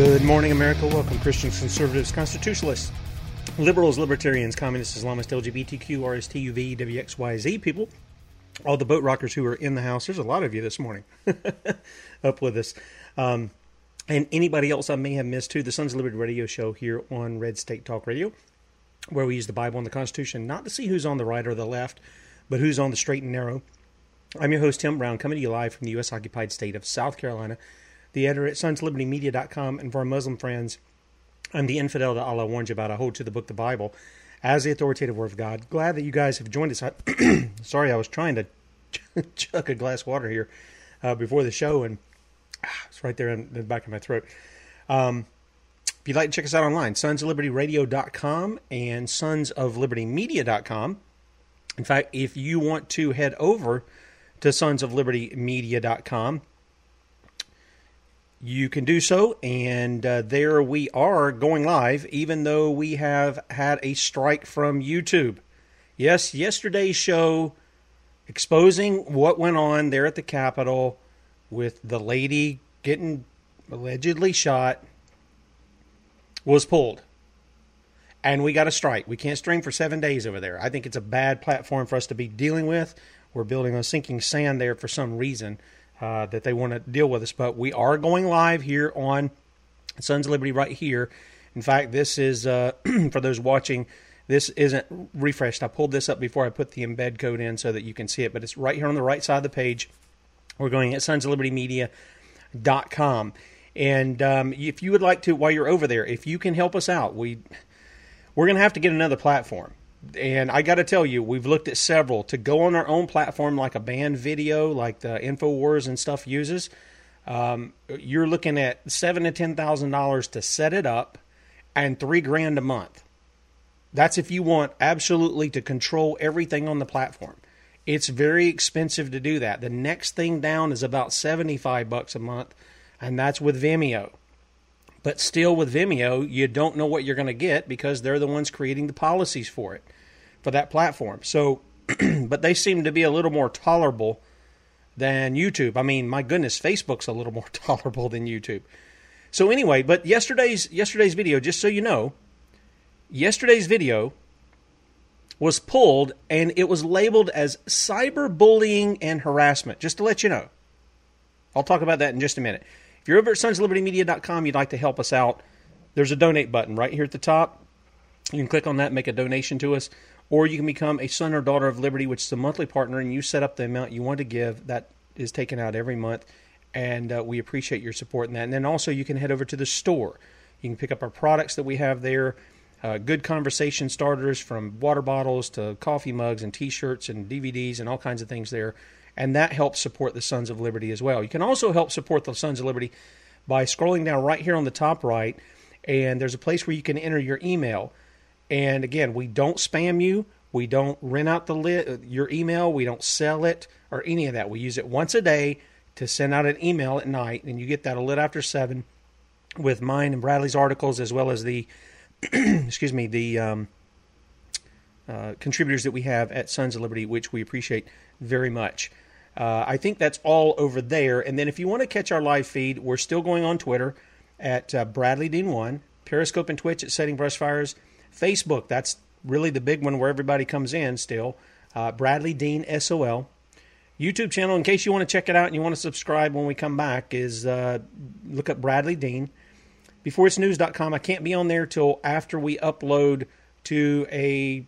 Good morning, America. Welcome, Christians, conservatives, constitutionalists, liberals, libertarians, communists, Islamists, LGBTQ, RST, UV, WXYZ people, all the boat rockers who are in the house. There's a lot of you this morning up with us. Um, and anybody else I may have missed too, the Sons of Liberty radio show here on Red State Talk Radio, where we use the Bible and the Constitution not to see who's on the right or the left, but who's on the straight and narrow. I'm your host, Tim Brown, coming to you live from the U.S. occupied state of South Carolina the editor at sonslibertymedia.com. And for our Muslim friends, I'm the infidel that Allah warned you about. I hold to the book, the Bible, as the authoritative word of God. Glad that you guys have joined us. Sorry, I was trying to chuck a glass of water here uh, before the show, and ah, it's right there in the back of my throat. Um, if you'd like to check us out online, sonsoflibertyradio.com and sonsoflibertymedia.com. In fact, if you want to head over to sonsoflibertymedia.com, you can do so. And uh, there we are going live, even though we have had a strike from YouTube. Yes, yesterday's show exposing what went on there at the Capitol with the lady getting allegedly shot was pulled. And we got a strike. We can't stream for seven days over there. I think it's a bad platform for us to be dealing with. We're building on sinking sand there for some reason uh, that they want to deal with us. But we are going live here on Sons of Liberty right here. In fact, this is uh, for those watching. This isn't refreshed. I pulled this up before I put the embed code in so that you can see it, but it's right here on the right side of the page. We're going at sons of liberty media.com. And um, if you would like to, while you're over there, if you can help us out, we we're going to have to get another platform and I got to tell you, we've looked at several to go on our own platform, like a Banned.video, like the Infowars and stuff uses. Um, you're looking at seven to ten thousand dollars to set it up, and three grand a month. That's if you want absolutely to control everything on the platform. It's very expensive to do that. The next thing down is about seventy-five bucks a month, and that's with Vimeo. But still, with Vimeo, you don't know what you're going to get because they're the ones creating the policies for it, for that platform. So, but they seem to be a little more tolerable than YouTube. I mean, my goodness, Facebook's a little more tolerable than YouTube. So anyway, but yesterday's yesterday's video, just so you know, yesterday's video was pulled and it was labeled as cyberbullying and harassment. Just to let you know. I'll talk about that in just a minute. If you're over at sonslibertymedia.com, you'd like to help us out, there's a donate button right here at the top. You can click on that, make a donation to us, or you can become a son or daughter of Liberty, which is a monthly partner, and you set up the amount you want to give. That is taken out every month, and uh, we appreciate your support in that. And then also, you can head over to the store. You can pick up our products that we have there. Uh, good conversation starters from water bottles to coffee mugs and t-shirts and DVDs and all kinds of things there and that helps support the Sons of Liberty as well. You can also help support the Sons of Liberty by scrolling down right here on the top right, and there's a place where you can enter your email. And again, we don't spam you. We don't rent out the li- your email. We don't sell it or any of that. We use it once a day to send out an email at night, and you get that a little after seven with mine and Bradley's articles, as well as the excuse me the um, uh, contributors that we have at Sons of Liberty, which we appreciate very much. Uh, I think that's all over there. And then if you want to catch our live feed, we're still going on Twitter at uh, Bradley Dean One, Periscope and Twitch at Setting Brushfires, Facebook. That's really the big one where everybody comes in still. Uh, Bradley Dean SOL. YouTube channel, in case you want to check it out and you want to subscribe when we come back, is uh, look up Bradley Dean. BeforeIt'sNews.com. I can't be on there till after we upload to a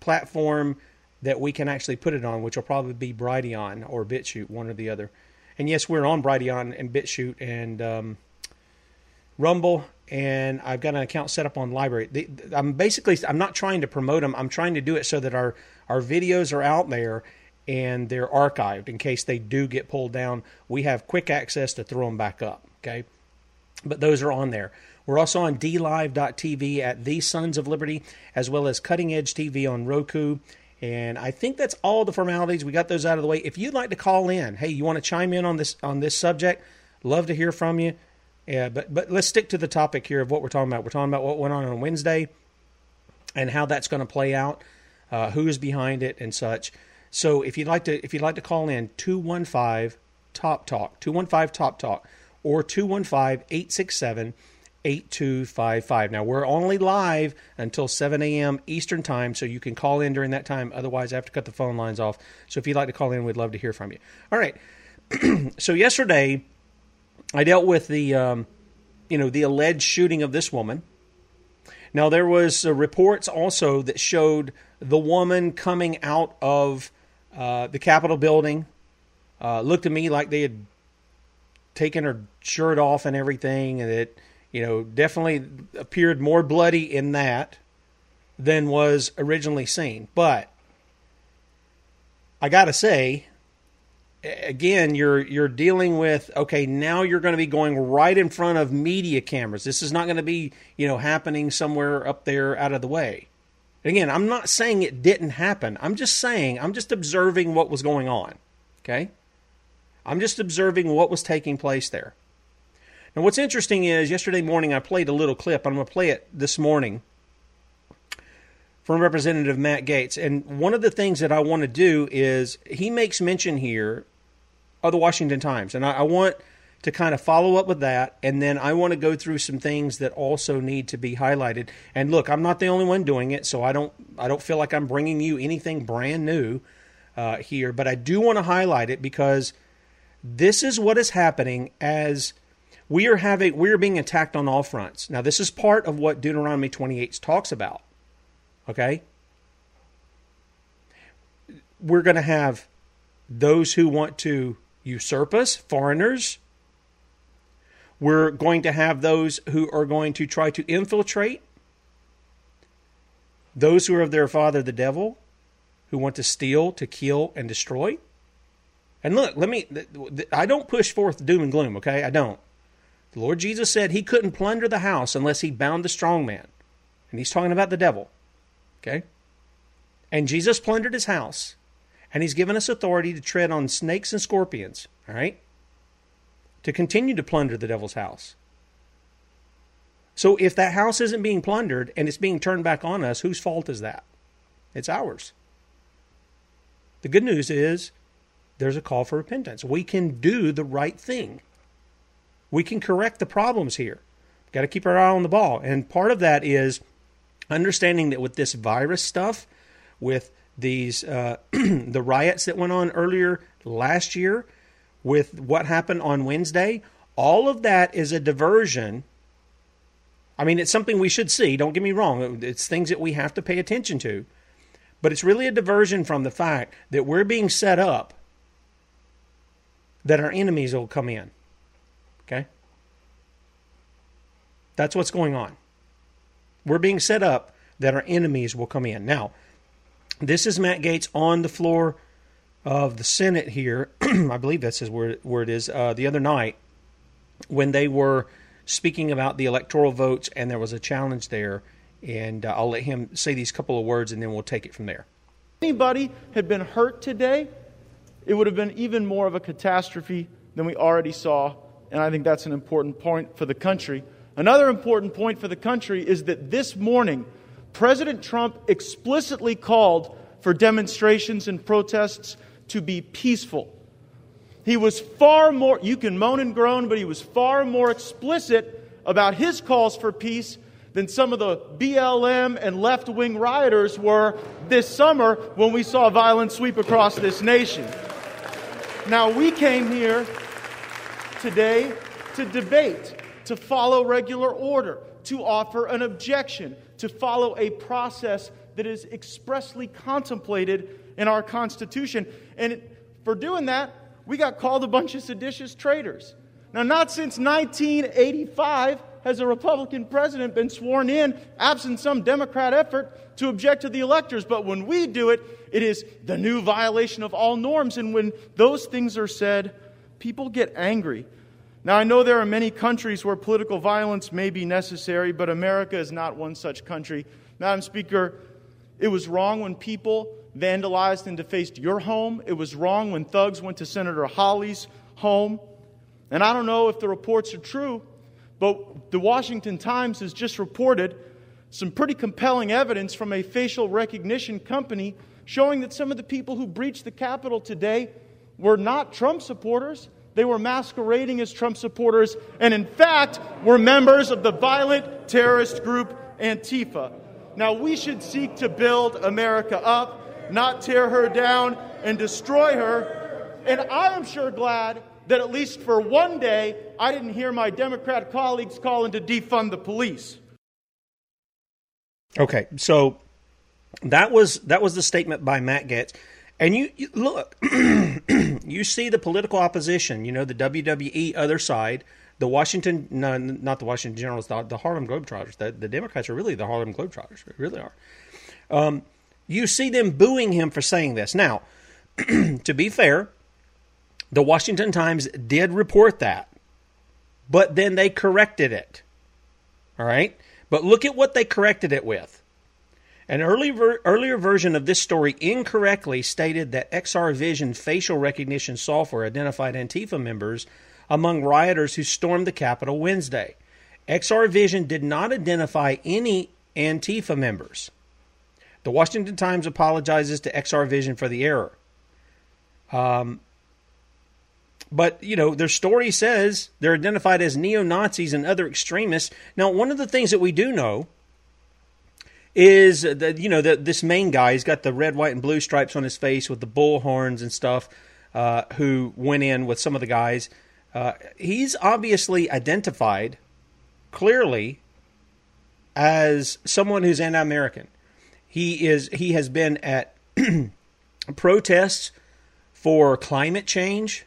platform that we can actually put it on, which will probably be Brighteon or BitChute, one or the other. And yes, we're on Brighteon and BitChute and um, Rumble, and I've got an account set up on LBRY. I'm basically I'm not trying to promote them. I'm trying to do it so that our our videos are out there and they're archived in case they do get pulled down. We have quick access to throw them back up. Okay, but those are on there. We're also on DLive.tv at The Sons of Liberty, as well as Cutting Edge TV on Roku. And I think that's all the formalities. We got those out of the way. If you'd like to call in, hey, you want to chime in on this on this subject? Love to hear from you. Yeah, but but let's stick to the topic here of what we're talking about. We're talking about what went on on Wednesday and how that's going to play out, uh, who is behind it, and such. So if you'd like to if you'd like to call in 215 Top Talk, 215 Top Talk or 215 867 8255. Now, we're only live until 7 a.m. Eastern Time, so you can call in during that time. Otherwise, I have to cut the phone lines off. So if you'd like to call in, we'd love to hear from you. All right. so yesterday, I dealt with the, um, you know, the alleged shooting of this woman. Now, there was uh, reports also that showed the woman coming out of uh, the Capitol building uh, looked to me like they had taken her shirt off and everything, and it, you know, definitely appeared more bloody in that than was originally seen. But I got to say, again, you're you're dealing with okay. Now you're going to be going right in front of media cameras. This is not going to be you know happening somewhere up there out of the way. Again, I'm not saying it didn't happen. I'm just saying, I'm just observing what was going on. Okay? I'm just observing what was taking place there. Now, what's interesting is yesterday morning I played a little clip. I'm going to play it this morning from Representative Matt Gaetz. And one of the things that I want to do is he makes mention here of the Washington Times. And I, I want to kind of follow up with that. And then I want to go through some things that also need to be highlighted. And look, I'm not the only one doing it, so I don't I don't feel like I'm bringing you anything brand new uh, here, but I do want to highlight it because this is what is happening as we are having we are being attacked on all fronts. Now, this is part of what Deuteronomy 28 talks about. Okay, we're going to have those who want to usurp us, foreigners, we're going to have those who are going to try to infiltrate, those who are of their father, the devil, who want to steal, to kill, and destroy. And look, let me, I don't push forth doom and gloom, okay? I don't. The Lord Jesus said he couldn't plunder the house unless he bound the strong man. And he's talking about the devil, okay? And Jesus plundered his house, and he's given us authority to tread on snakes and scorpions, all right? to continue to plunder the devil's house. So if that house isn't being plundered and it's being turned back on us, whose fault is that? It's ours. The good news is there's a call for repentance. We can do the right thing. We can correct the problems here. We've got to keep our eye on the ball. And part of that is understanding that with this virus stuff, with these uh, the riots that went on earlier last year, with what happened on Wednesday, all of that is a diversion. I mean, it's something we should see, don't get me wrong. It's things that we have to pay attention to. But it's really a diversion from the fact that we're being set up that our enemies will come in. Okay? That's what's going on. We're being set up that our enemies will come in. Now, this is Matt Gaetz on the floor of the Senate here, I believe this is word, where it is, uh, the other night when they were speaking about the electoral votes and there was a challenge there. And uh, I'll let him say these couple of words and then we'll take it from there. Anybody had been hurt today, it would have been even more of a catastrophe than we already saw. And I think that's an important point for the country. Another important point for the country is that this morning, President Trump explicitly called for demonstrations and protests to be peaceful. He was far more, you can moan and groan, but he was far more explicit about his calls for peace than some of the BLM and left wing rioters were this summer when we saw violence sweep across this nation. Now, we came here today to debate, to follow regular order, to offer an objection, to follow a process that is expressly contemplated in our Constitution. And for doing that, we got called a bunch of seditious traitors. Now, not since 1985 has a Republican president been sworn in, absent some Democrat effort, to object to the electors. But when we do it, it is the new violation of all norms. And when those things are said, people get angry. Now, I know there are many countries where political violence may be necessary, but America is not one such country. Madam Speaker, it was wrong when people vandalized and defaced your home. It was wrong when thugs went to Senator Hawley's home. And I don't know if the reports are true, but the Washington Times has just reported some pretty compelling evidence from a facial recognition company showing that some of the people who breached the Capitol today were not Trump supporters. They were masquerading as Trump supporters, and in fact, were members of the violent terrorist group Antifa. Now, we should seek to build America up, not tear her down and destroy her. And I am sure glad that at least for one day, I didn't hear my Democrat colleagues calling to defund the police. Okay, so that was that was the statement by Matt Gaetz. And you, you look, you see the political opposition, you know, the WWE other side, the Washington, no, not the Washington Generals, the, the Harlem Globetrotters. The, the Democrats are really the Harlem Globetrotters. They really are. Um, you see them booing him for saying this. Now, to be fair, the Washington Times did report that, but then they corrected it. All right? But look at what they corrected it with. An early ver- earlier version of this story incorrectly stated that XR Vision facial recognition software identified Antifa members among rioters who stormed the Capitol Wednesday. XR Vision did not identify any Antifa members. The Washington Times apologizes to XR Vision for the error. Um, but, you know, their story says they're identified as neo Nazis and other extremists. Now, one of the things that we do know is that, you know, that this main guy, he's got the red, white, and blue stripes on his face with the bull horns and stuff, uh, who went in with some of the guys. Uh, he's obviously identified clearly as someone who's anti-American. He is. He has been at protests for climate change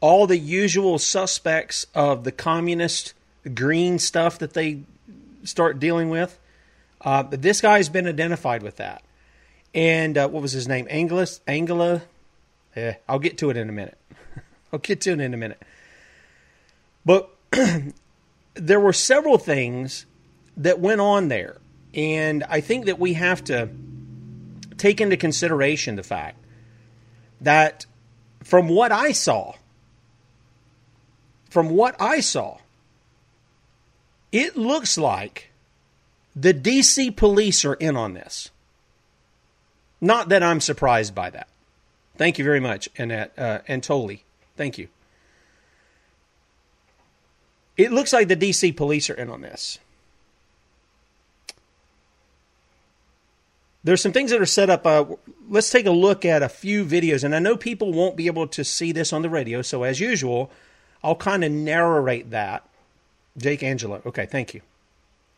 all the usual suspects of the communist green stuff that they start dealing with. Uh, but this guy's been identified with that. And uh, what was his name? Angela? Angela? Eh, I'll get to it in a minute. I'll get to it in a minute. But there were several things that went on there. And I think that we have to take into consideration the fact that from what I saw, from what I saw, it looks like the DC police are in on this. Not that I'm surprised by that. Thank you very much, Annette uh, Antoli. Thank you. It looks like the DC police are in on this. There's some things that are set up. Uh, let's take a look at a few videos, and I know people won't be able to see this on the radio, so as usual, I'll kind of narrate that. Jake Angeli. Okay, thank you.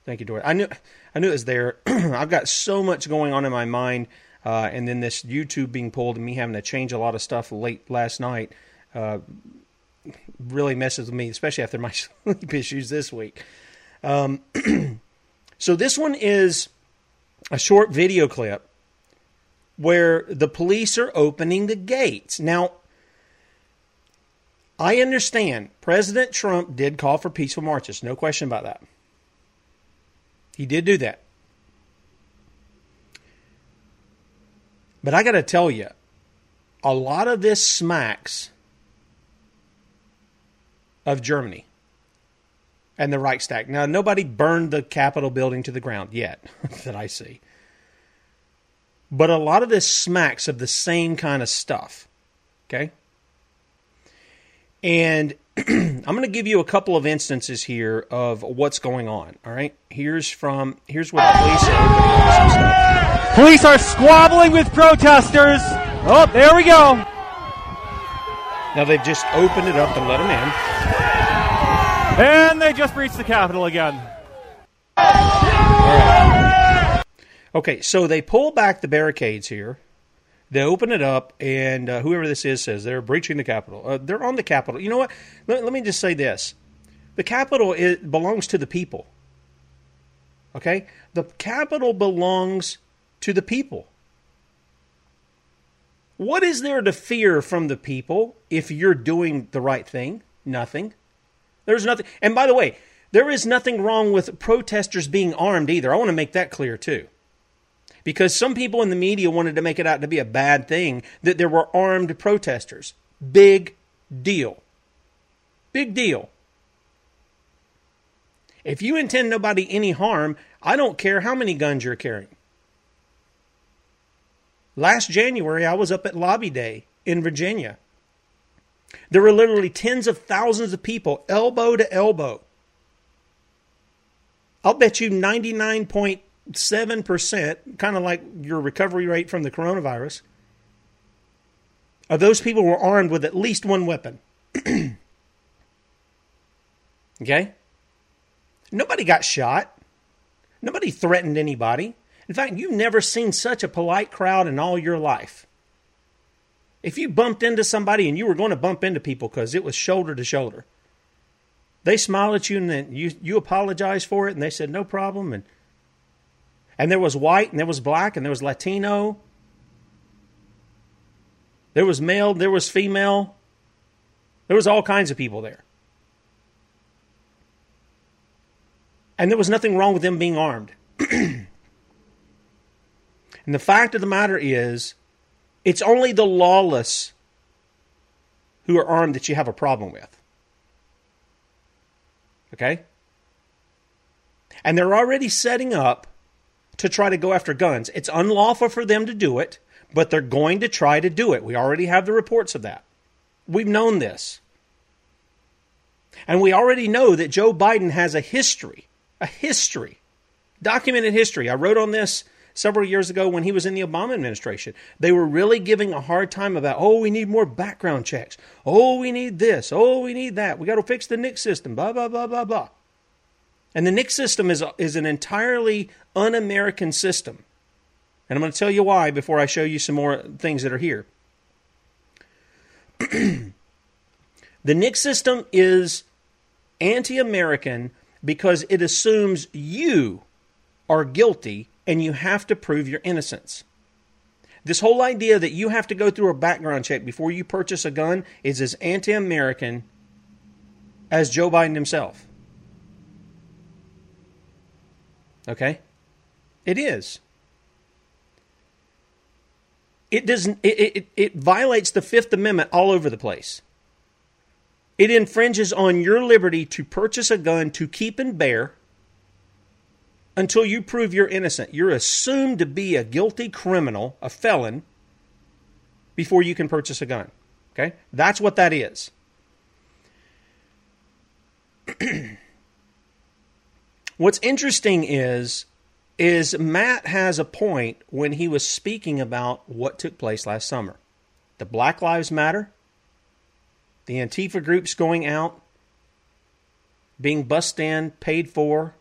Thank you, Dory. I knew I knew it was there. I've got so much going on in my mind, uh, and then this YouTube being pulled and me having to change a lot of stuff late last night uh, really messes with me, especially after my sleep issues this week. Um, so this one is a short video clip where the police are opening the gates. Now, I understand President Trump did call for peaceful marches, no question about that. He did do that. But I got to tell you, a lot of this smacks of Germany and the Reichstag. Now, nobody burned the Capitol building to the ground yet that I see. But a lot of this smacks of the same kind of stuff. Okay? And I'm going to give you a couple of instances here of what's going on. All right, here's from here's what the police are. Police are squabbling with protesters. Oh, there we go. Now they've just opened it up to let them in. And they just breached the Capitol again. Okay, so they pull back the barricades here. They open it up, and uh, whoever this is says they're breaching the Capitol. Uh, they're on the Capitol. You know what? Let, let me just say this: the Capitol it belongs to the people. Okay, the Capitol belongs to the people. What is there to fear from the people if you're doing the right thing? Nothing. There's nothing. And by the way, there is nothing wrong with protesters being armed either. I want to make that clear too. Because some people in the media wanted to make it out to be a bad thing that there were armed protesters. Big deal. Big deal. If you intend nobody any harm, I don't care how many guns you're carrying. Last January, I was up at Lobby Day in Virginia. There were literally tens of thousands of people, elbow to elbow. I'll bet you 99.7%, kind of like your recovery rate from the coronavirus, of those people were armed with at least one weapon. okay? Nobody got shot. Nobody threatened anybody. In fact, you've never seen such a polite crowd in all your life. If you bumped into somebody and you were going to bump into people because it was shoulder to shoulder, they smiled at you and then you you apologized for it and they said no problem and and there was white and there was black and there was Latino. There was male, there was female. There was all kinds of people there. And there was nothing wrong with them being armed. and the fact of the matter is, it's only the lawless who are armed that you have a problem with. Okay? And they're already setting up to try to go after guns. It's unlawful for them to do it, but they're going to try to do it. We already have the reports of that. We've known this. And we already know that Joe Biden has a history a history, documented history. I wrote on this several years ago when he was in the Obama administration. They were really giving a hard time about, oh, we need more background checks. Oh, we need this. Oh, we need that. We got to fix the NICS system. Blah, blah, blah, blah, blah. And the NICS system is, is an entirely un American system. And I'm going to tell you why before I show you some more things that are here. the NICS system is anti American because it assumes you are guilty and you have to prove your innocence. This whole idea that you have to go through a background check before you purchase a gun is as anti American as Joe Biden himself. Okay? It is. It doesn't it, it, it violates the Fifth Amendment all over the place. It infringes on your liberty to purchase a gun to keep and bear until you prove you're innocent. You're assumed to be a guilty criminal, a felon, before you can purchase a gun. Okay? That's what that is. What's interesting is is Matt has a point when he was speaking about what took place last summer. The Black Lives Matter the Antifa groups going out, being bus stand paid for.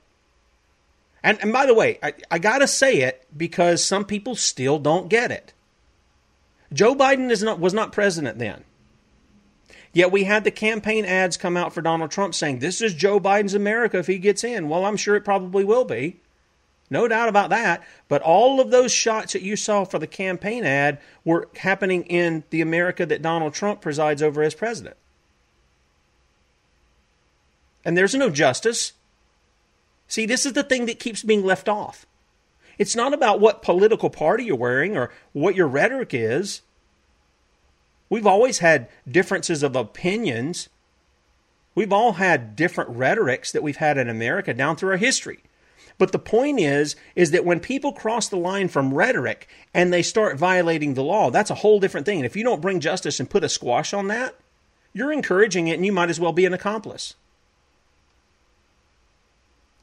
And, and by the way, I, I got to say it because some people still don't get it. Joe Biden is not, was not president then. Yet we had the campaign ads come out for Donald Trump saying, This is Joe Biden's America if he gets in. Well, I'm sure it probably will be. No doubt about that. But all of those shots that you saw for the campaign ad were happening in the America that Donald Trump presides over as president. And there's no justice. See, this is the thing that keeps being left off. It's not about what political party you're wearing or what your rhetoric is. We've always had differences of opinions. We've all had different rhetorics that we've had in America down through our history. But the point is, is that when people cross the line from rhetoric and they start violating the law, that's a whole different thing. And if you don't bring justice and put a squash on that, you're encouraging it and you might as well be an accomplice.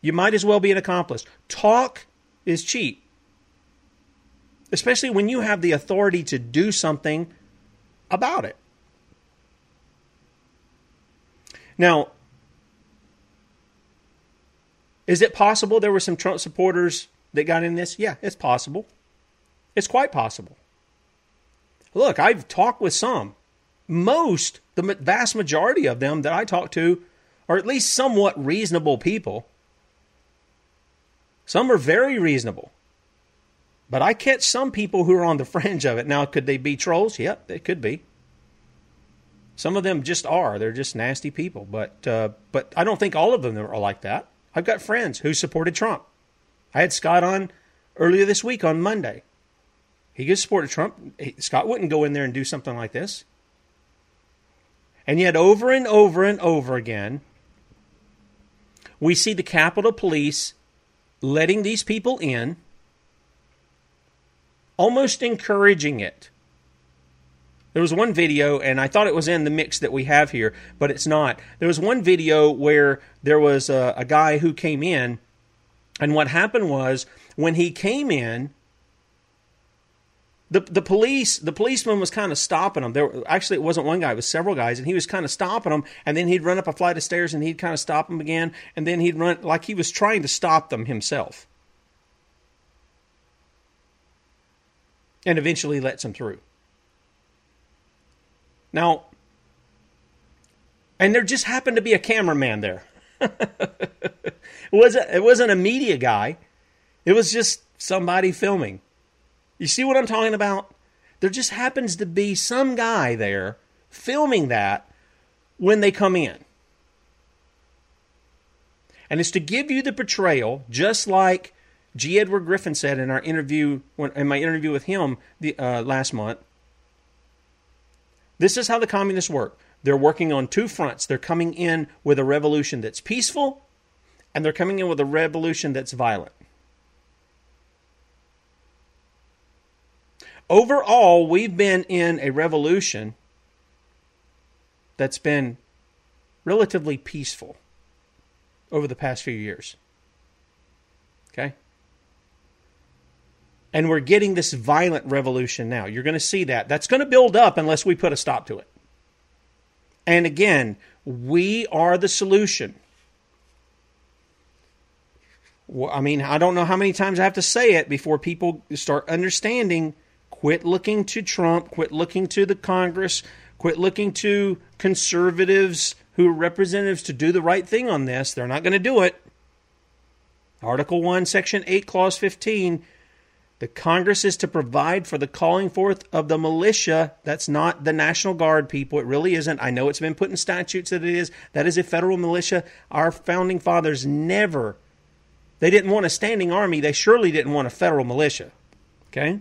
You might as well be an accomplice. Talk is cheap, especially when you have the authority to do something about it. Now, is it possible there were some Trump supporters that got in this? Yeah, it's possible. It's quite possible. Look, I've talked with some. Most, the vast majority of them that I talk to are at least somewhat reasonable people. Some are very reasonable. But I catch some people who are on the fringe of it. Now, could they be trolls? Yep, they could be. Some of them just are. They're just nasty people. But uh, but I don't think all of them are like that. I've got friends who supported Trump. I had Scott on earlier this week on Monday. He could support Trump. Scott wouldn't go in there and do something like this. And yet, over and over and over again, we see the Capitol Police letting these people in, almost encouraging it. There was one video, and I thought it was in the mix that we have here, but it's not. There was one video where there was a, a guy who came in, and what happened was when he came in, the the police the policeman was kind of stopping him. There actually it wasn't one guy, it was several guys, and he was kind of stopping them. And then he'd run up a flight of stairs and he'd kind of stop them again, and then he'd run like he was trying to stop them himself. And eventually lets them through. Now, and there just happened to be a cameraman there. it wasn't it wasn't a media guy. It was just somebody filming. You see what I'm talking about? There just happens to be some guy there filming that when they come in. And it's to give you the portrayal, just like G. Edward Griffin said in our interview, in my interview with him the, uh, last month. This is how the communists work. They're working on two fronts. They're coming in with a revolution that's peaceful, and they're coming in with a revolution that's violent. Overall, we've been in a revolution that's been relatively peaceful over the past few years. Okay? And we're getting this violent revolution now. You're going to see that. That's going to build up unless we put a stop to it. And again, we are the solution. I mean, I don't know how many times I have to say it before people start understanding Quit looking to Trump, quit looking to the Congress, quit looking to conservatives who are representatives to do the right thing on this. They're not going to do it. Article 1, Section 8, Clause 15 the Congress is to provide for the calling forth of the militia. That's not the National Guard people. It really isn't. I know it's been put in statutes that it is. That is a federal militia. Our founding fathers never, they didn't want a standing army. They surely didn't want a federal militia. Okay?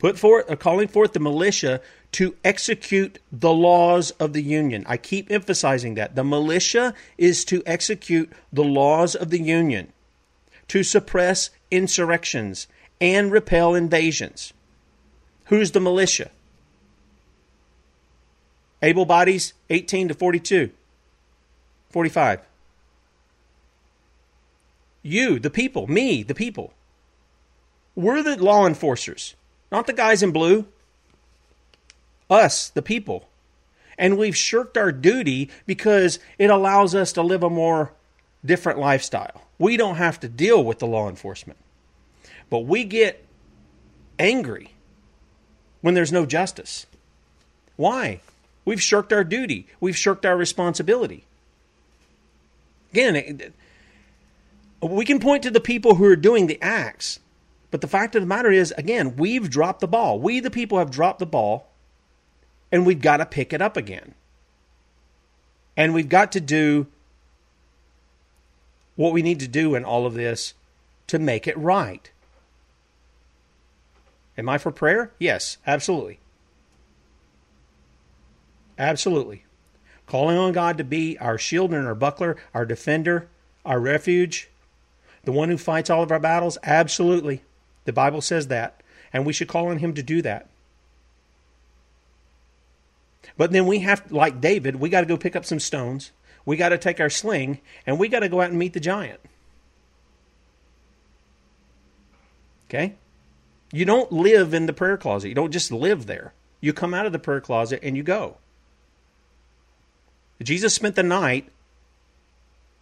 put forth, uh, calling forth the militia to execute the laws of the Union. I keep emphasizing that. The militia is to execute the laws of the Union, to suppress insurrections and repel invasions. Who's the militia? Able bodies 18 to 42, 45. You, the people, me, the people. We're the law enforcers. Not the guys in blue. Us, the people. And we've shirked our duty because it allows us to live a more different lifestyle. We don't have to deal with the law enforcement. But we get angry when there's no justice. Why? We've shirked our duty, we've shirked our responsibility. Again, we can point to the people who are doing the acts, but the fact of the matter is, again, we've dropped the ball. We, the people, have dropped the ball, and we've got to pick it up again. And we've got to do what we need to do in all of this to make it right. Am I for prayer? Yes, absolutely. Absolutely. Calling on God to be our shield and our buckler, our defender, our refuge, the one who fights all of our battles? Absolutely. The Bible says that, and we should call on him to do that. But then we have, like David, we got to go pick up some stones. We got to take our sling, and we got to go out and meet the giant. Okay? You don't live in the prayer closet. You don't just live there. You come out of the prayer closet and you go. Jesus spent the night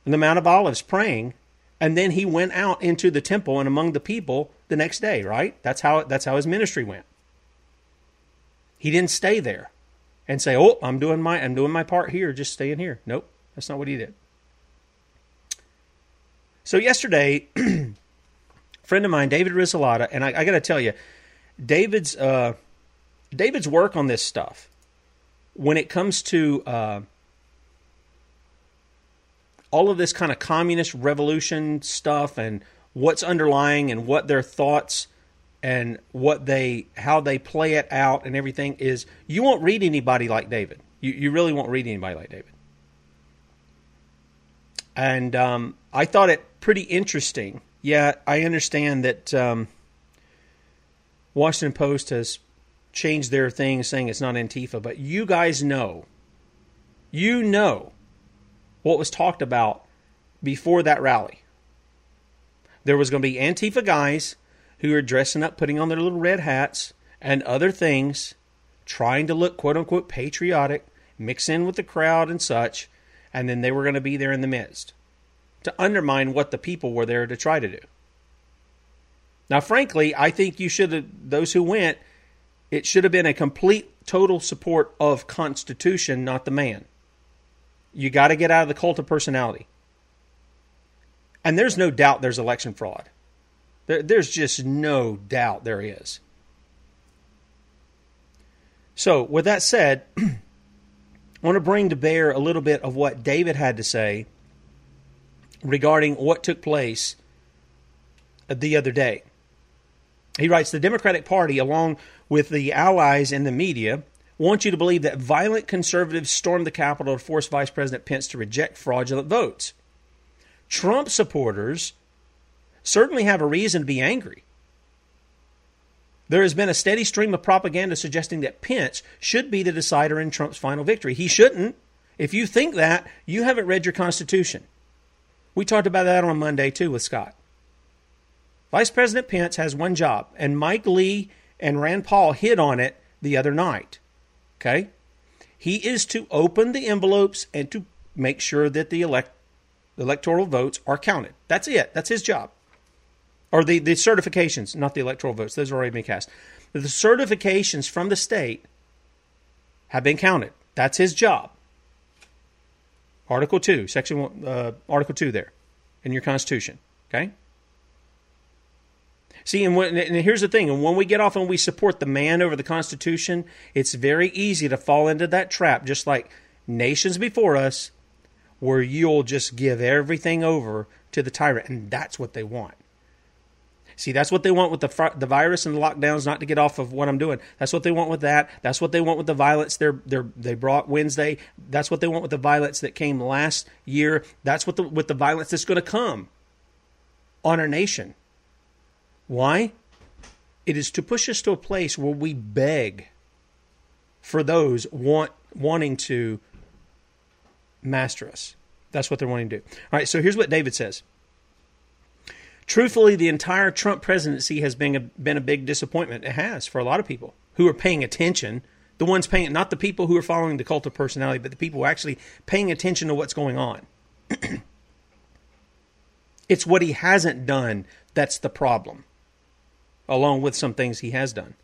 in the Mount of Olives praying, and then he went out into the temple and among the people the next day, right? That's how that's how his ministry went. He didn't stay there and say, "Oh, I'm doing my I'm doing my part here, just staying here." Nope, that's not what he did. So yesterday, friend of mine, David Risselada, and I, I got to tell you, David's uh, David's work on this stuff when it comes to uh, all of this kind of communist revolution stuff and what's underlying and what their thoughts and what they how they play it out and everything is you won't read anybody like David. You you really won't read anybody like David. And um, I thought it pretty interesting. Yeah, I understand that um, Washington Post has changed their thing saying it's not Antifa, but you guys know, you know what was talked about before that rally. There was going to be Antifa guys who are dressing up, putting on their little red hats and other things, trying to look quote unquote patriotic, mix in with the crowd and such, and then they were going to be there in the midst to undermine what the people were there to try to do. Now, frankly, I think you should have, those who went, it should have been a complete, total support of Constitution, not the man. You got to get out of the cult of personality. And there's no doubt there's election fraud. There, there's just no doubt there is. So, with that said, I want to bring to bear a little bit of what David had to say regarding what took place the other day. He writes The Democratic Party, along with the allies in the media, want you to believe that violent conservatives stormed the Capitol to force Vice President Pence to reject fraudulent votes. Trump supporters certainly have a reason to be angry. There has been a steady stream of propaganda suggesting that Pence should be the decider in Trump's final victory. He shouldn't. If you think that, you haven't read your Constitution. We talked about that on Monday too with Scott. Vice President Pence has one job, and Mike Lee and Rand Paul hit on it the other night. Okay? He is to open the envelopes and to make sure that the elect, electoral votes are counted. That's it. That's his job. Or the, the certifications, not the electoral votes. Those are already been cast. The certifications from the state have been counted. That's his job. Article 2, Section 1, uh, Article 2 there in your Constitution. Okay? See, and, when, and here's the thing: and when we get off and we support the man over the Constitution, it's very easy to fall into that trap, just like nations before us, where you'll just give everything over to the tyrant, and that's what they want. See, that's what they want with the the virus and the lockdowns. Not to get off of what I'm doing. That's what they want with that. That's what they want with the violence they're, they're they brought Wednesday. That's what they want with the violence that came last year. That's what the with the violence that's going to come on our nation. Why? It is to push us to a place where we beg for those want, wanting to master us. That's what they're wanting to do. All right, so here's what David says. Truthfully, the entire Trump presidency has been a, been a big disappointment. It has for a lot of people who are paying attention. The ones paying, not the people who are following the cult of personality, but the people actually paying attention to what's going on. it's what he hasn't done that's the problem along with some things he has done.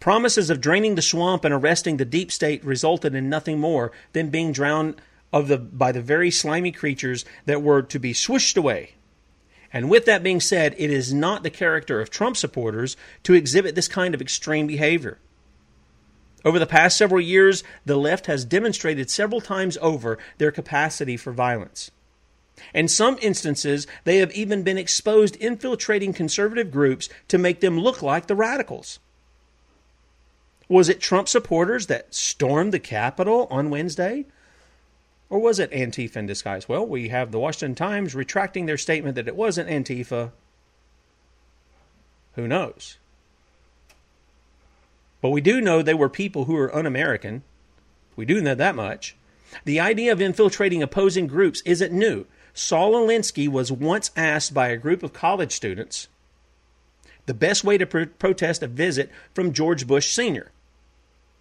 Promises of draining the swamp and arresting the deep state resulted in nothing more than being drowned of the, by the very slimy creatures that were to be swished away. And with that being said, it is not the character of Trump supporters to exhibit this kind of extreme behavior. Over the past several years, the left has demonstrated several times over their capacity for violence. In some instances, they have even been exposed infiltrating conservative groups to make them look like the radicals. Was it Trump supporters that stormed the Capitol on Wednesday? Or was it Antifa in disguise? Well, we have the Washington Times retracting their statement that it wasn't Antifa. Who knows? But we do know they were people who were un American. We do know that much. The idea of infiltrating opposing groups isn't new. Saul Alinsky was once asked by a group of college students the best way to pro- protest a visit from George Bush Sr.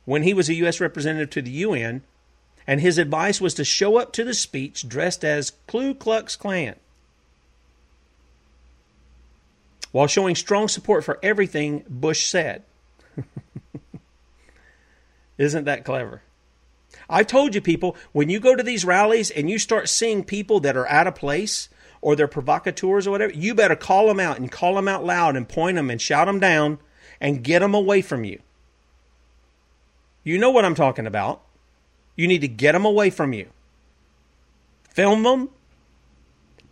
When he was a U.S. representative to the UN, and his advice was to show up to the speech dressed as Ku Klux Klan. While showing strong support for everything Bush said. Isn't that clever? I've told you, people, when you go to these rallies and you start seeing people that are out of place or they're provocateurs or whatever, you better call them out and call them out loud and point them and shout them down and get them away from you. You know what I'm talking about. You need to get them away from you. Film them,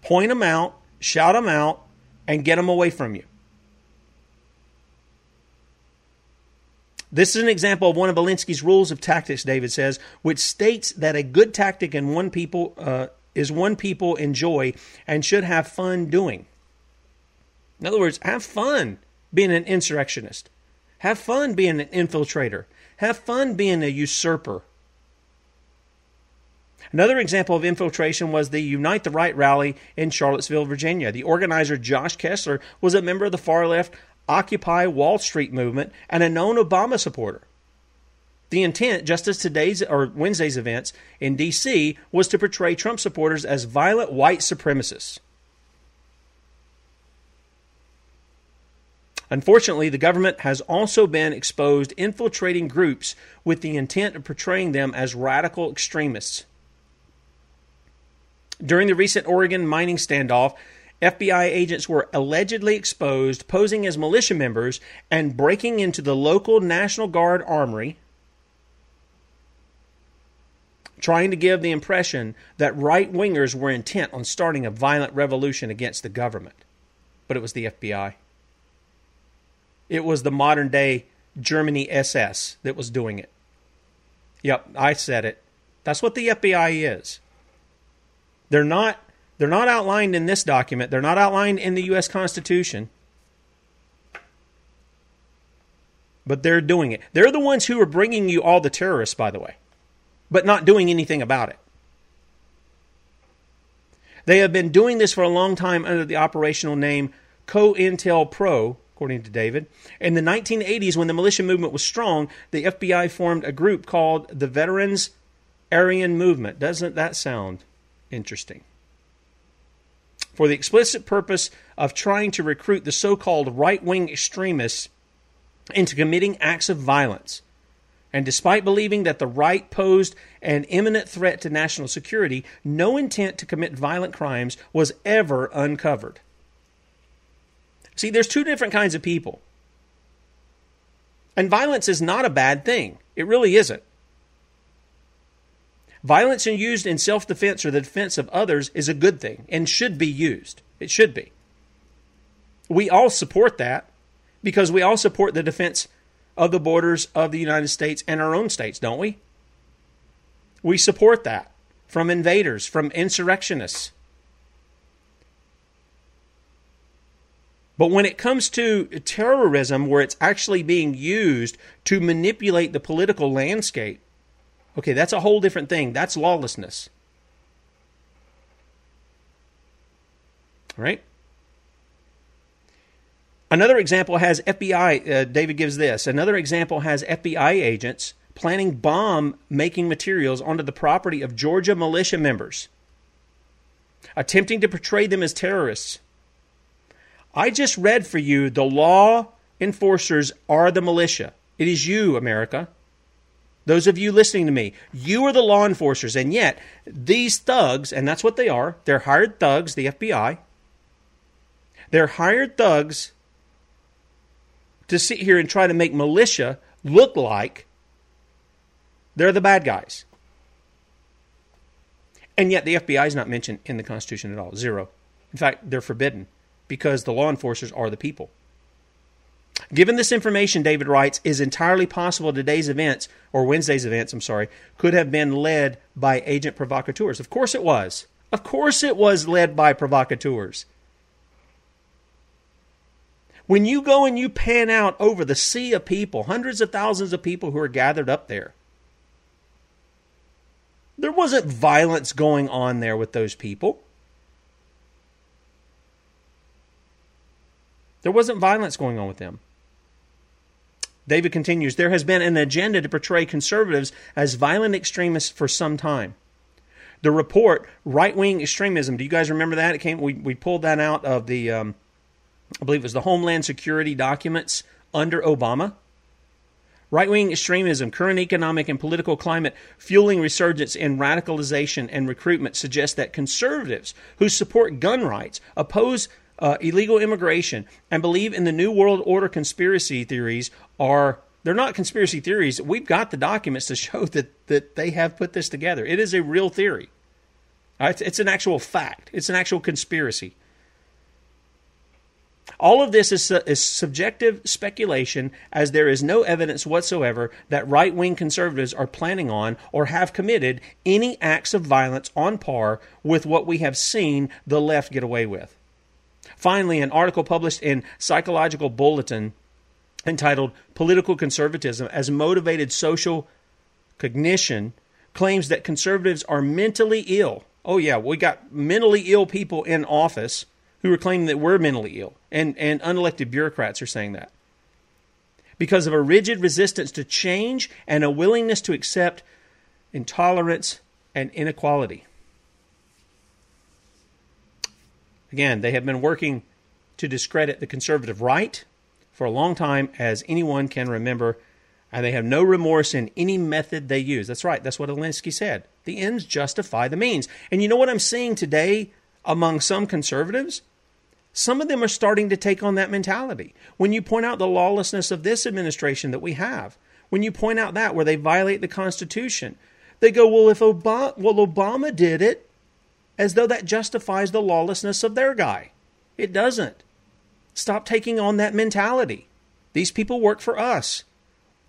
point them out, shout them out, and get them away from you. This is an example of one of Alinsky's rules of tactics, David says, which states that a good tactic in one people uh, is one people enjoy and should have fun doing. In other words, have fun being an insurrectionist. Have fun being an infiltrator. Have fun being a usurper. Another example of infiltration was the Unite the Right rally in Charlottesville, Virginia. The organizer, Josh Kessler, was a member of the far left Occupy Wall Street movement and a known Obama supporter. The intent, just as today's or Wednesday's events in D.C., was to portray Trump supporters as violent white supremacists. Unfortunately, the government has also been exposed infiltrating groups with the intent of portraying them as radical extremists. During the recent Oregon mining standoff, FBI agents were allegedly exposed posing as militia members and breaking into the local National Guard armory, trying to give the impression that right wingers were intent on starting a violent revolution against the government. But it was the FBI. It was the modern day Germany SS that was doing it. Yep, I said it. That's what the FBI is. They're not they're not outlined in this document. They're not outlined in the US Constitution. But they're doing it. They're the ones who are bringing you all the terrorists, by the way, but not doing anything about it. They have been doing this for a long time under the operational name COINTELPRO, Pro, according to David. In the 1980s, when the militia movement was strong, the FBI formed a group called the Veterans Aryan Movement. Doesn't that sound interesting? For the explicit purpose of trying to recruit the so called right wing extremists into committing acts of violence. And despite believing that the right posed an imminent threat to national security, no intent to commit violent crimes was ever uncovered. See, there's two different kinds of people. And violence is not a bad thing. It really isn't. Violence used in self defense or the defense of others is a good thing and should be used. It should be. We all support that because we all support the defense of the borders of the United States and our own states, don't we? We support that from invaders, from insurrectionists. But when it comes to terrorism, where it's actually being used to manipulate the political landscape, Okay, that's a whole different thing. That's lawlessness. All right? Another example has FBI, uh, David gives this. Another example has FBI agents planning bomb making materials onto the property of Georgia militia members, attempting to portray them as terrorists. I just read for you the law enforcers are the militia. It is you, America. Those of you listening to me, you are the law enforcers, and yet these thugs, and that's what they are, they're hired thugs, the FBI. They're hired thugs to sit here and try to make militia look like they're the bad guys. And yet the FBI is not mentioned in the Constitution at all. Zero. In fact, they're forbidden because the law enforcers are the people. Given this information, David writes, is entirely possible today's events, or Wednesday's events, I'm sorry, could have been led by agent provocateurs. Of course it was. Of course it was led by provocateurs. When you go and you pan out over the sea of people, hundreds of thousands of people who are gathered up there, there wasn't violence going on there with those people. There wasn't violence going on with them. David continues There has been an agenda to portray conservatives as violent extremists for some time. The report, right wing extremism, do you guys remember that? It came. We, we pulled that out of the, um, I believe it was the Homeland Security documents under Obama. Right wing extremism, current economic and political climate fueling resurgence in radicalization and recruitment suggests that conservatives who support gun rights, oppose uh, illegal immigration, and believe in the New World Order conspiracy theories are. They're not conspiracy theories. We've got the documents to show that, that they have put this together. It is a real theory. It's, it's an actual fact. It's an actual conspiracy. All of this is, is subjective speculation, as there is no evidence whatsoever that right wing conservatives are planning on or have committed any acts of violence on par with what we have seen the left get away with. Finally, an article published in Psychological Bulletin entitled Political Conservatism as Motivated Social Cognition claims that conservatives are mentally ill. Oh, yeah, we got mentally ill people in office who are claiming that we're mentally ill, and, and unelected bureaucrats are saying that. Because of a rigid resistance to change and a willingness to accept intolerance and inequality. Again, they have been working to discredit the conservative right for a long time, as anyone can remember, and they have no remorse in any method they use. That's right, that's what Alinsky said. The ends justify the means. And you know what I'm seeing today among some conservatives? Some of them are starting to take on that mentality. When you point out the lawlessness of this administration that we have, when you point out that where they violate the Constitution, they go, "Well, if Obama, well, Obama did it," as though that justifies the lawlessness of their guy. It doesn't. Stop taking on that mentality. These people work for us.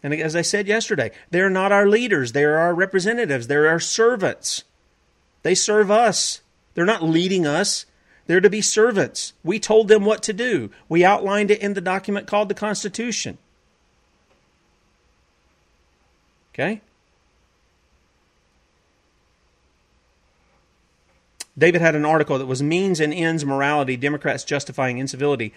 And as I said yesterday, they're not our leaders, they're our representatives, they're our servants. They serve us. They're not leading us, they're to be servants. We told them what to do, we outlined it in the document called the Constitution. Okay? David had an article that was Means and Ends Morality, Democrats Justifying Incivility.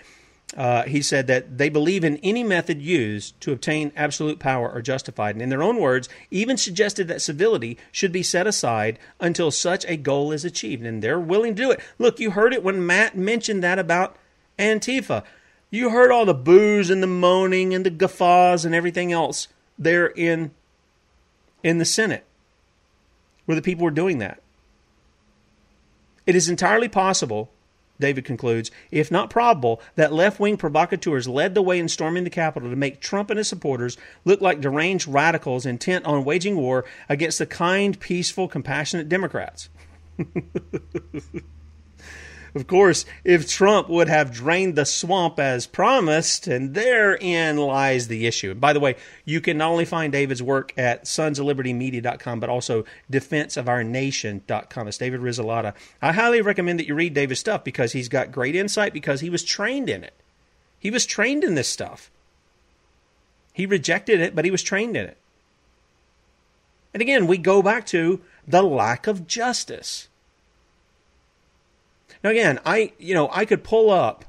Uh, he said that they believe in any method used to obtain absolute power are justified. And in their own words, even suggested that civility should be set aside until such a goal is achieved. And they're willing to do it. Look, you heard it when Matt mentioned that about Antifa. You heard all the boos and the moaning and the guffaws and everything else there in, in the Senate where the people were doing that. It is entirely possible, David concludes, if not probable, that left wing provocateurs led the way in storming the Capitol to make Trump and his supporters look like deranged radicals intent on waging war against the kind, peaceful, compassionate Democrats. Of course, if Trump would have drained the swamp as promised, and therein lies the issue. And by the way, you can not only find David's work at sonsoflibertymedia.com, but also defenseofournation.com. It's David Risselada. I highly recommend that you read David's stuff because he's got great insight because he was trained in it. He was trained in this stuff. He rejected it, but he was trained in it. And again, we go back to the lack of justice. Now again, I you know I could pull up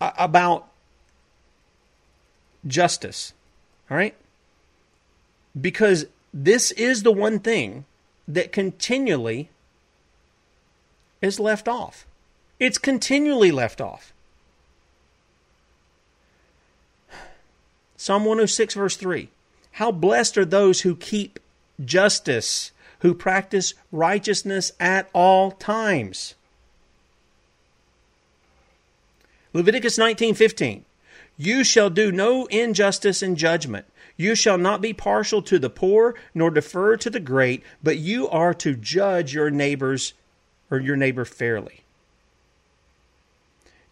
about justice, all right? Because this is the one thing that continually is left off. It's continually left off. Psalm 106, verse 3. How blessed are those who keep justice who practice righteousness at all times. Leviticus 19:15 You shall do no injustice in judgment. You shall not be partial to the poor nor defer to the great, but you are to judge your neighbors or your neighbor fairly.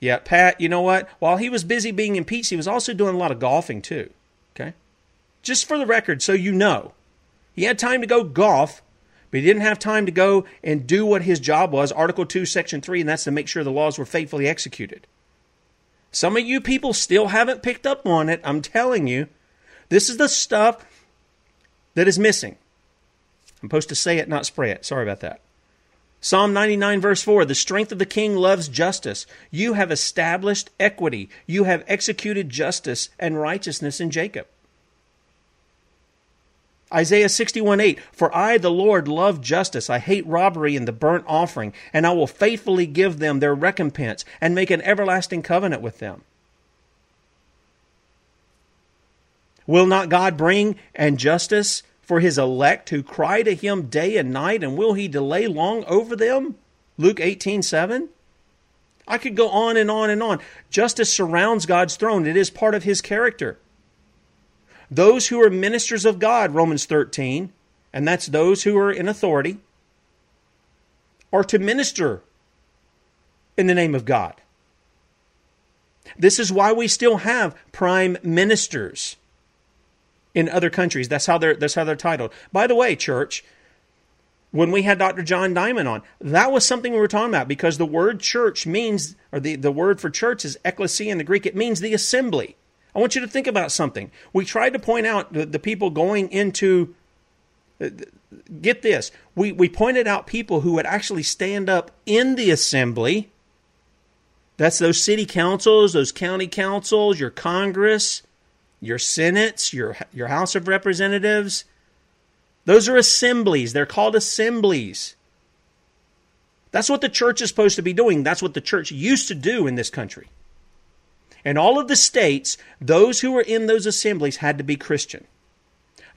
Yeah, Pat, you know what? While he was busy being impeached, he was also doing a lot of golfing too. Okay? Just for the record, so you know. He had time to go golf, but he didn't have time to go and do what his job was, Article 2, Section 3, and that's to make sure the laws were faithfully executed. Some of you people still haven't picked up on it. I'm telling you. This is the stuff that is missing. I'm supposed to say it, not spray it. Sorry about that. Psalm 99, verse 4 The strength of the king loves justice. You have established equity. You have executed justice and righteousness in Jacob. Isaiah 61 8 For I, the Lord, love justice. I hate robbery and the burnt offering, and I will faithfully give them their recompense and make an everlasting covenant with them. Will not God bring and justice for his elect who cry to him day and night, and will he delay long over them? Luke 18 7. I could go on and on and on. Justice surrounds God's throne, it is part of his character. Those who are ministers of God, Romans 13, and that's those who are in authority, are to minister in the name of God. This is why we still have prime ministers in other countries. That's how they're that's how they're titled. By the way, church, when we had Dr. John Diamond on, that was something we were talking about because the word church means, or the, the word for church is ecclesia in the Greek. It means the assembly. I want you to think about something. We tried to point out the, the people going into, uh, get this, we, we pointed out people who would actually stand up in the assembly. That's those city councils, those county councils, your Congress, your senates, your, your House of Representatives. Those are assemblies. They're called assemblies. That's what the church is supposed to be doing. That's what the church used to do in this country. In all of the states, those who were in those assemblies had to be Christian.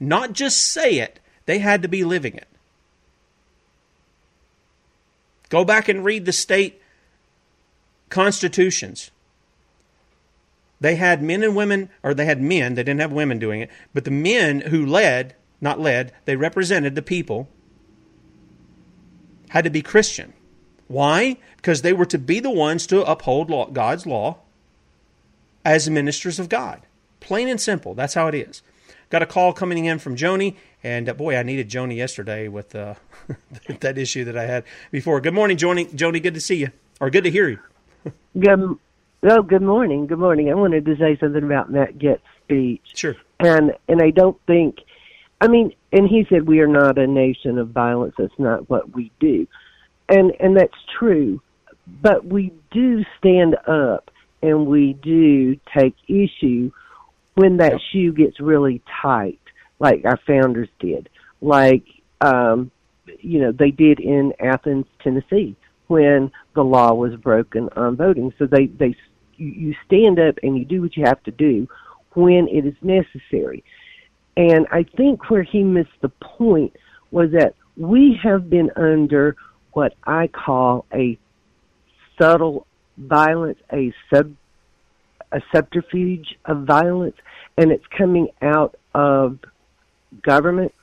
Not just say it, they had to be living it. Go back and read the state constitutions. They had men and women, or they had men, they didn't have women doing it, but the men who led, not led, they represented the people, had to be Christian. Why? Because they were to be the ones to uphold law, God's law as ministers of God. Plain and simple. That's how it is. Got a call coming in from Joni, and uh, boy, I needed Joni yesterday with uh, that issue that I had before. Good morning, Joni. Joni, good to see you, or good to hear you. Good Oh, good morning. Good morning. I wanted to say something about Matt Gaetz's speech. Sure. And and I don't think I mean, and he said we are not a nation of violence. That's not what we do. And and that's true. But we do stand up and we do take issue when that yep. shoe gets really tight, like our founders did. Like um you know, they did in Athens, Tennessee when the law was broken on voting. So they they you, you stand up and you do what you have to do when it is necessary. And I think where he missed the point was that we have been under what I call a subtle violence, a sub a subterfuge of violence, and it's coming out of government,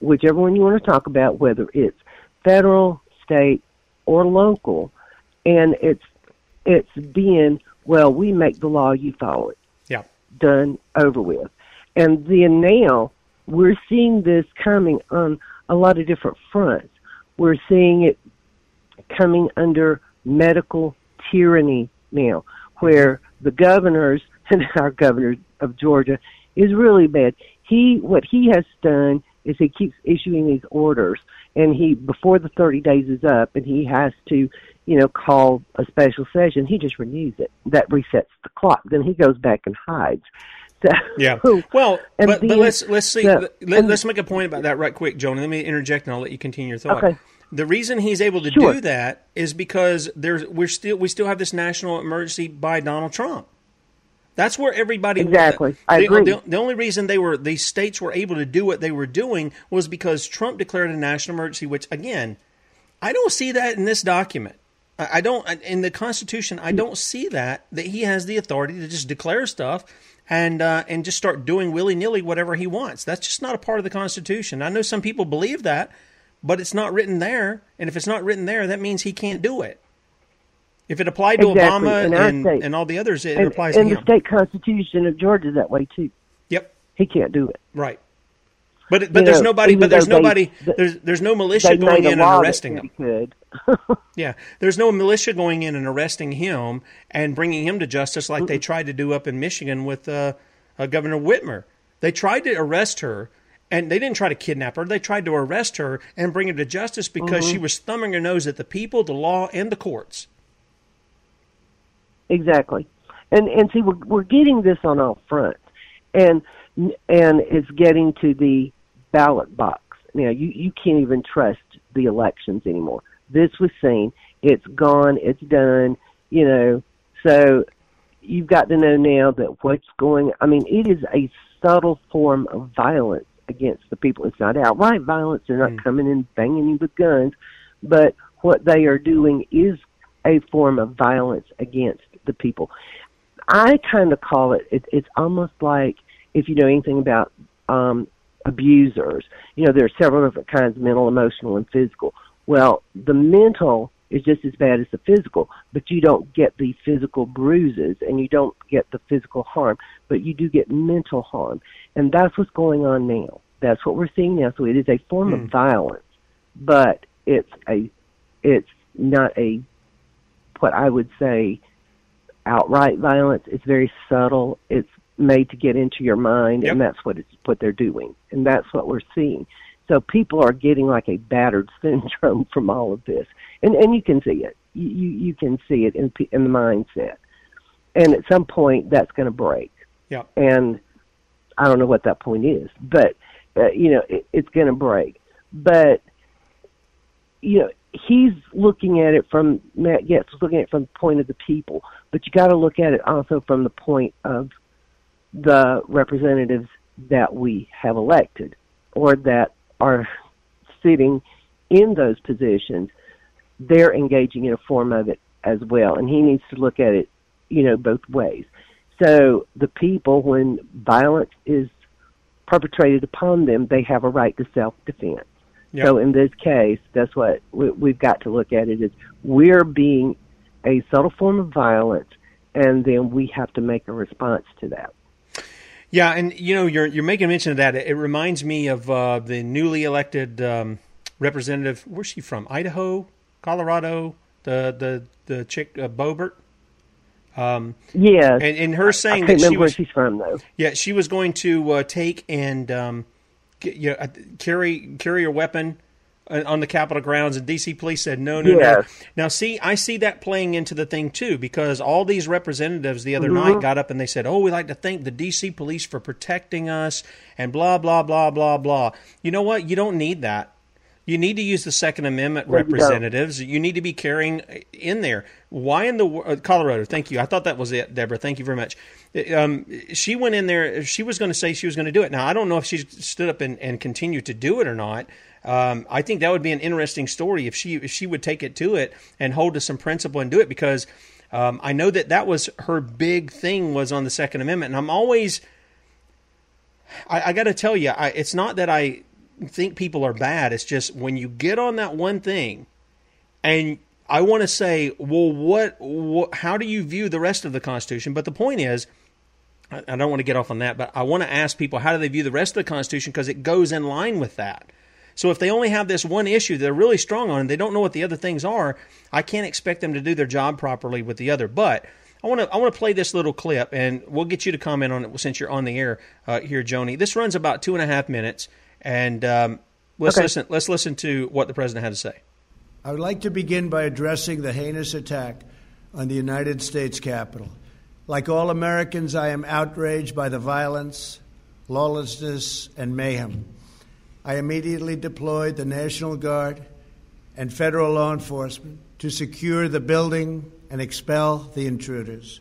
whichever one you want to talk about, whether it's federal, state, or local, and it's it's being, well, we make the law, you follow it. Yeah. Done, over with. And then now we're seeing this coming on a lot of different fronts. We're seeing it coming under medical tyranny now, where the governors and our governor of Georgia is really bad. He what he has done is he keeps issuing these orders and he before the 30 days is up and he has to you know, call a special session, he just renews it. That resets the clock. Then he goes back and hides. So, yeah. Well, but, then, but let's let's see. The, let, us make a point about that right quick, Joan. Let me interject, and I'll let you continue your thought. Okay. The reason he's able to sure. do that is because there's we're still we still have this national emergency by Donald Trump. That's where everybody exactly. I the, agree. The, the, only reason they were these states were able to do what they were doing was because Trump declared a national emergency. Which again, I don't see that in this document. I don't in the Constitution. I don't see that that he has the authority to just declare stuff and uh, and just start doing willy nilly whatever he wants. That's just not a part of the Constitution. I know some people believe that, but it's not written there. And if it's not written there, that means he can't do it. If it applied to exactly. Obama and, and, and, all the others, it and, applies and to the state constitution of Georgia that way too. Yep, he can't do it. Right. But but you there's know, nobody. But there's nobody. They, there's there's no militia going in and arresting him. Yeah, there's no militia going in and arresting him and bringing him to justice like mm they tried to do up in Michigan with uh, uh, Governor Whitmer. They tried to arrest her, and they didn't try to kidnap her. They tried to arrest her and bring her to justice because Mm-hmm. she was thumbing her nose at the people, the law, and the courts. Exactly, and and see, we're we're getting this on all fronts, and and it's getting to the ballot box. Now, you you can't even trust the elections anymore. This was seen; it's gone, it's done. You know, so you've got to know now that what's going. I mean, it is a subtle form of violence against the people. It's not outright violence; they're not coming in banging you with guns, but what they are doing is a form of violence against the people. I kind of call it, it it's almost like if you know anything about um, abusers, you know, there are several different kinds mental, emotional, and physical. Well, the mental is just as bad as the physical, but you don't get the physical bruises and you don't get the physical harm, but you do get mental harm. And that's what's going on now. That's what we're seeing now. So it is a form of hmm. violence, but it's a it's not a what I would say outright violence. It's very subtle. It's made to get into your mind, Yep. and that's what it's what they're doing, and that's what we're seeing. So people are getting like a battered syndrome from all of this, and and you can see it. You you, can see it in in the mindset, and at some point that's going to break. Yeah. And I don't know what that point is, but uh, you know it, it's going to break. But you know he's looking at it from Matt Gaetz was looking at it from the point of the people, but you got to look at it also from the point of the representatives that we have elected or that are sitting in those positions. They're engaging in a form of it as well, and he needs to look at it, you know, both ways. So the people, when violence is perpetrated upon them, they have a right to self-defense. Yep. So in this case, that's what we, we've got to look at it is we're being a subtle form of violence, and then we have to make a response to that. Yeah, and you know, you're you're making mention of that. It reminds me of uh, the newly elected um, representative. Where's she from? Idaho, Colorado. The the the chick uh, Boebert. Yeah, And, and her I saying can't that she was she's from though. yeah she was going to uh, take and um, get, you know, uh, carry carry a weapon on the Capitol grounds, and DC police said no, no, no. Now, see, I see that playing into the thing too, because all these representatives the other Mm-hmm. night got up and they said, "Oh, we like to thank the DC police for protecting us," and blah blah blah blah blah. You know what? You don't need that. You need to use the Second Amendment you representatives. You need to be carrying in there. Why in the uh, Colorado? Thank you. I thought that was it, Deborah. Thank you very much. Um, she went in there. She was going to say she was going to do it. Now I don't know if she stood up and, and continued to do it or not. Um, I think that would be an interesting story if she if she would take it to it and hold to some principle and do it because um, I know that that was her big thing was on the Second Amendment, and I'm always I, I got to tell you, I, it's not that I think people are bad. It's just when you get on that one thing, and I want to say, well, what? How do you view the rest of the Constitution? But the point is, I don't want to get off on that. But I want to ask people how do they view the rest of the Constitution because it goes in line with that. So if they only have this one issue they're really strong on and they don't know what the other things are, I can't expect them to do their job properly with the other. But I want to I want to play this little clip and we'll get you to comment on it since you're on the air uh, here, Joni. This runs about two and a half minutes, and um, let's Okay. listen. Let's listen to what the president had to say. I would like to begin by addressing the heinous attack on the United States Capitol. Like all Americans, I am outraged by the violence, lawlessness, and mayhem. I immediately deployed the National Guard and federal law enforcement to secure the building and expel the intruders.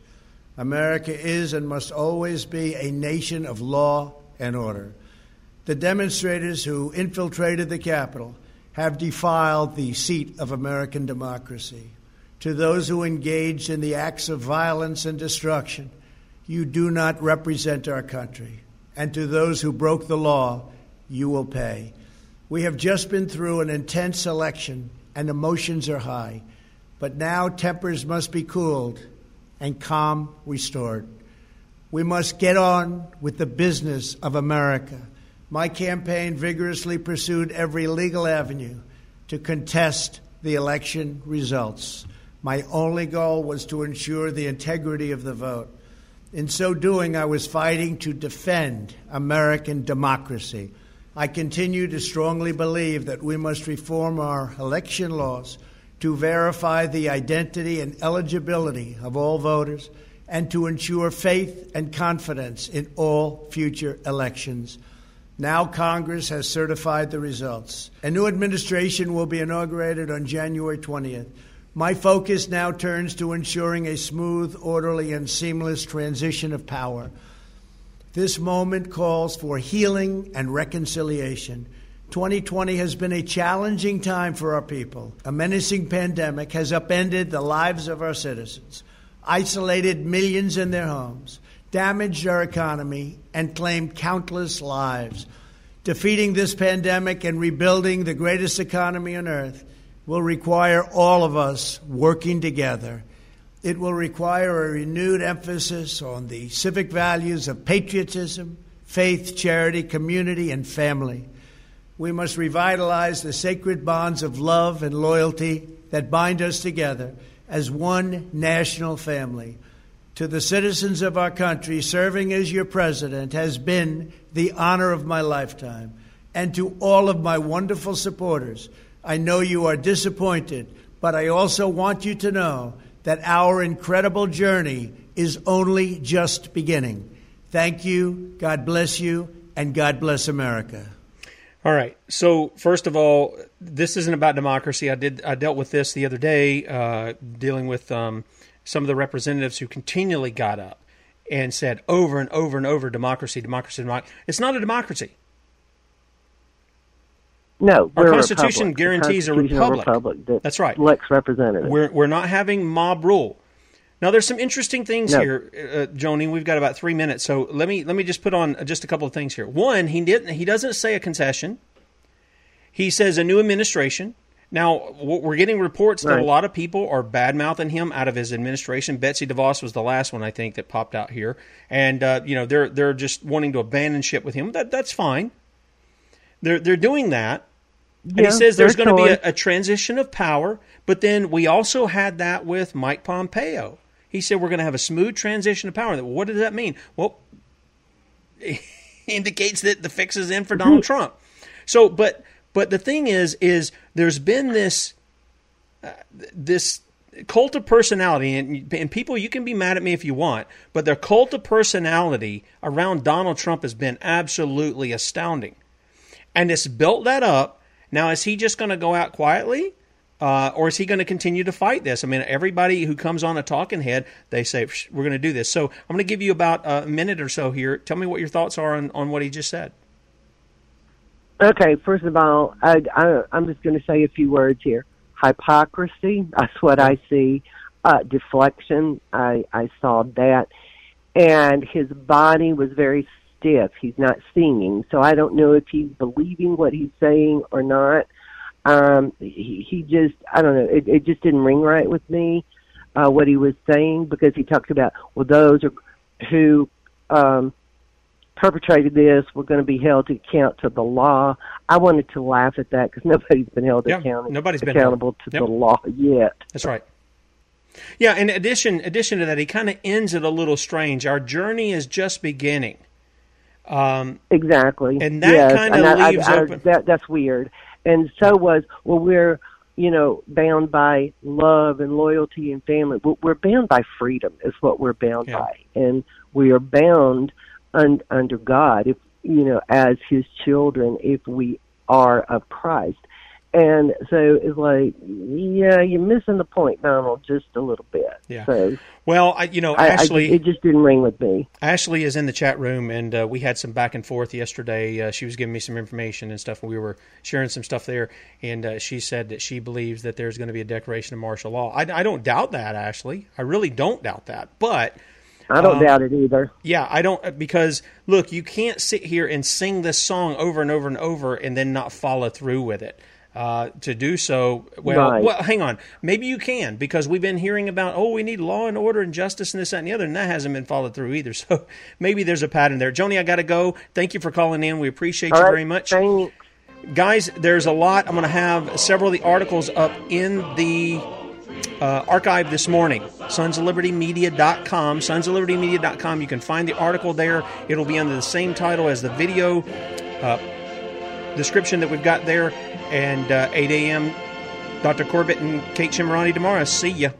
America is and must always be a nation of law and order. The demonstrators who infiltrated the Capitol have defiled the seat of American democracy. To those who engaged in the acts of violence and destruction, you do not represent our country. And to those who broke the law, you will pay. We have just been through an intense election and emotions are high, but now tempers must be cooled and calm restored. We must get on with the business of America. My campaign vigorously pursued every legal avenue to contest the election results. My only goal was to ensure the integrity of the vote. In so doing, I was fighting to defend American democracy. I continue to strongly believe that we must reform our election laws to verify the identity and eligibility of all voters and to ensure faith and confidence in all future elections. Now Congress has certified the results. A new administration will be inaugurated on January 20th. My focus now turns to ensuring a smooth, orderly, and seamless transition of power. This moment calls for healing and reconciliation. 2020 has been a challenging time for our people. A menacing pandemic has upended the lives of our citizens, isolated millions in their homes, damaged our economy, and claimed countless lives. Defeating this pandemic and rebuilding the greatest economy on earth will require all of us working together. It will require a renewed emphasis on the civic values of patriotism, faith, charity, community, and family. We must revitalize the sacred bonds of love and loyalty that bind us together as one national family. To the citizens of our country, serving as your president has been the honor of my lifetime. And to all of my wonderful supporters, I know you are disappointed, but I also want you to know that our incredible journey is only just beginning. Thank you, God bless you, and God bless America. All right. So first of all, this isn't about democracy. I did I dealt with this the other day, uh, dealing with um, some of the representatives who continually got up and said over and over and over, democracy, democracy, democracy. It's not a democracy. No, our we're a Constitution guarantees a republic. republic that That's right. Elects representatives. We're we're not having mob rule. Now, there's some interesting things No. here, uh, Joni. We've got about three minutes, so let me let me just put on just a couple of things here. One, he didn't he doesn't say a concession. He says a new administration. Now, we're getting reports that a lot of people are bad mouthing him out of his administration. Betsy DeVos was the last one I think that popped out here, and uh, you know they're they're just wanting to abandon ship with him. That that's fine. They're they're doing that. And he says there's going to be a, a transition of power, but then we also had that with Mike Pompeo. He said we're going to have a smooth transition of power. What does that mean? Well, indicates that the fix is in for Donald Trump. So, but but the thing is, is there's been this uh, this cult of personality, and, and people, you can be mad at me if you want, but their cult of personality around Donald Trump has been absolutely astounding, and it's built that up. Now, is he just going to go out quietly? Uh, or is he going to continue to fight this? I mean, everybody who comes on a talking head, they say, we're going to do this. So I'm going to give you about a minute or so here. Tell me what your thoughts are on, on what he just said. Okay, first of all, I, I, I'm just going to say a few words here. Hypocrisy, that's what I see. Uh, deflection, I, I saw that. And his body was very stiff. He's not singing, so I don't know if he's believing what he's saying or not. Um, he, he just, I don't know, it, it just didn't ring right with me, uh, what he was saying, because he talked about, well, those are, who um, perpetrated this were going to be held to account to the law. I wanted to laugh at that because nobody's been held Yeah, account- nobody's been accountable held. to Yep. the law yet. That's right. Yeah, in addition addition to that, he kind of ends it a little strange. Our journey is just beginning. Um, Exactly. And that Yes, kinda and I- I- leaves I- open- That, that's weird. And so was well, we're you know bound by love and loyalty and family. We're- We're bound by freedom. Is what we're bound Yeah. by, and we are bound un, under God. If you know, as His children, if we are of Christ. And so it's like, yeah, you're missing the point, Donald, just a little bit. Yeah. So well, I, you know, I, I, Ashley, it just didn't ring with me. Ashley is in the chat room, and uh, we had some back and forth yesterday. Uh, she was giving me some information and stuff, and we were sharing some stuff there. And uh, she said that she believes that there's going to be a declaration of martial law. I, I don't doubt that, Ashley. I really don't doubt that. But I don't Um, doubt it either. yeah, I don't because look, you can't sit here and sing this song over and over and over and then not follow through with it. Uh, to do so, well, Right. well, hang on. Maybe you can because we've been hearing about oh, we need law and order and justice and this that and the other, and that hasn't been followed through either. So maybe there's a pattern there. Joni, I got to go. Thank you for calling in. We appreciate All you right, very much thanks. guys there's a lot i'm going to have several of the articles up in the uh, archive this morning sonsoflibertymedia.com sonsoflibertymedia.com you can find the article there it'll be under the same title as the video uh, description that we've got there. And uh, 8 a.m. Dr. Corbett and Kate Shemirani tomorrow. See ya.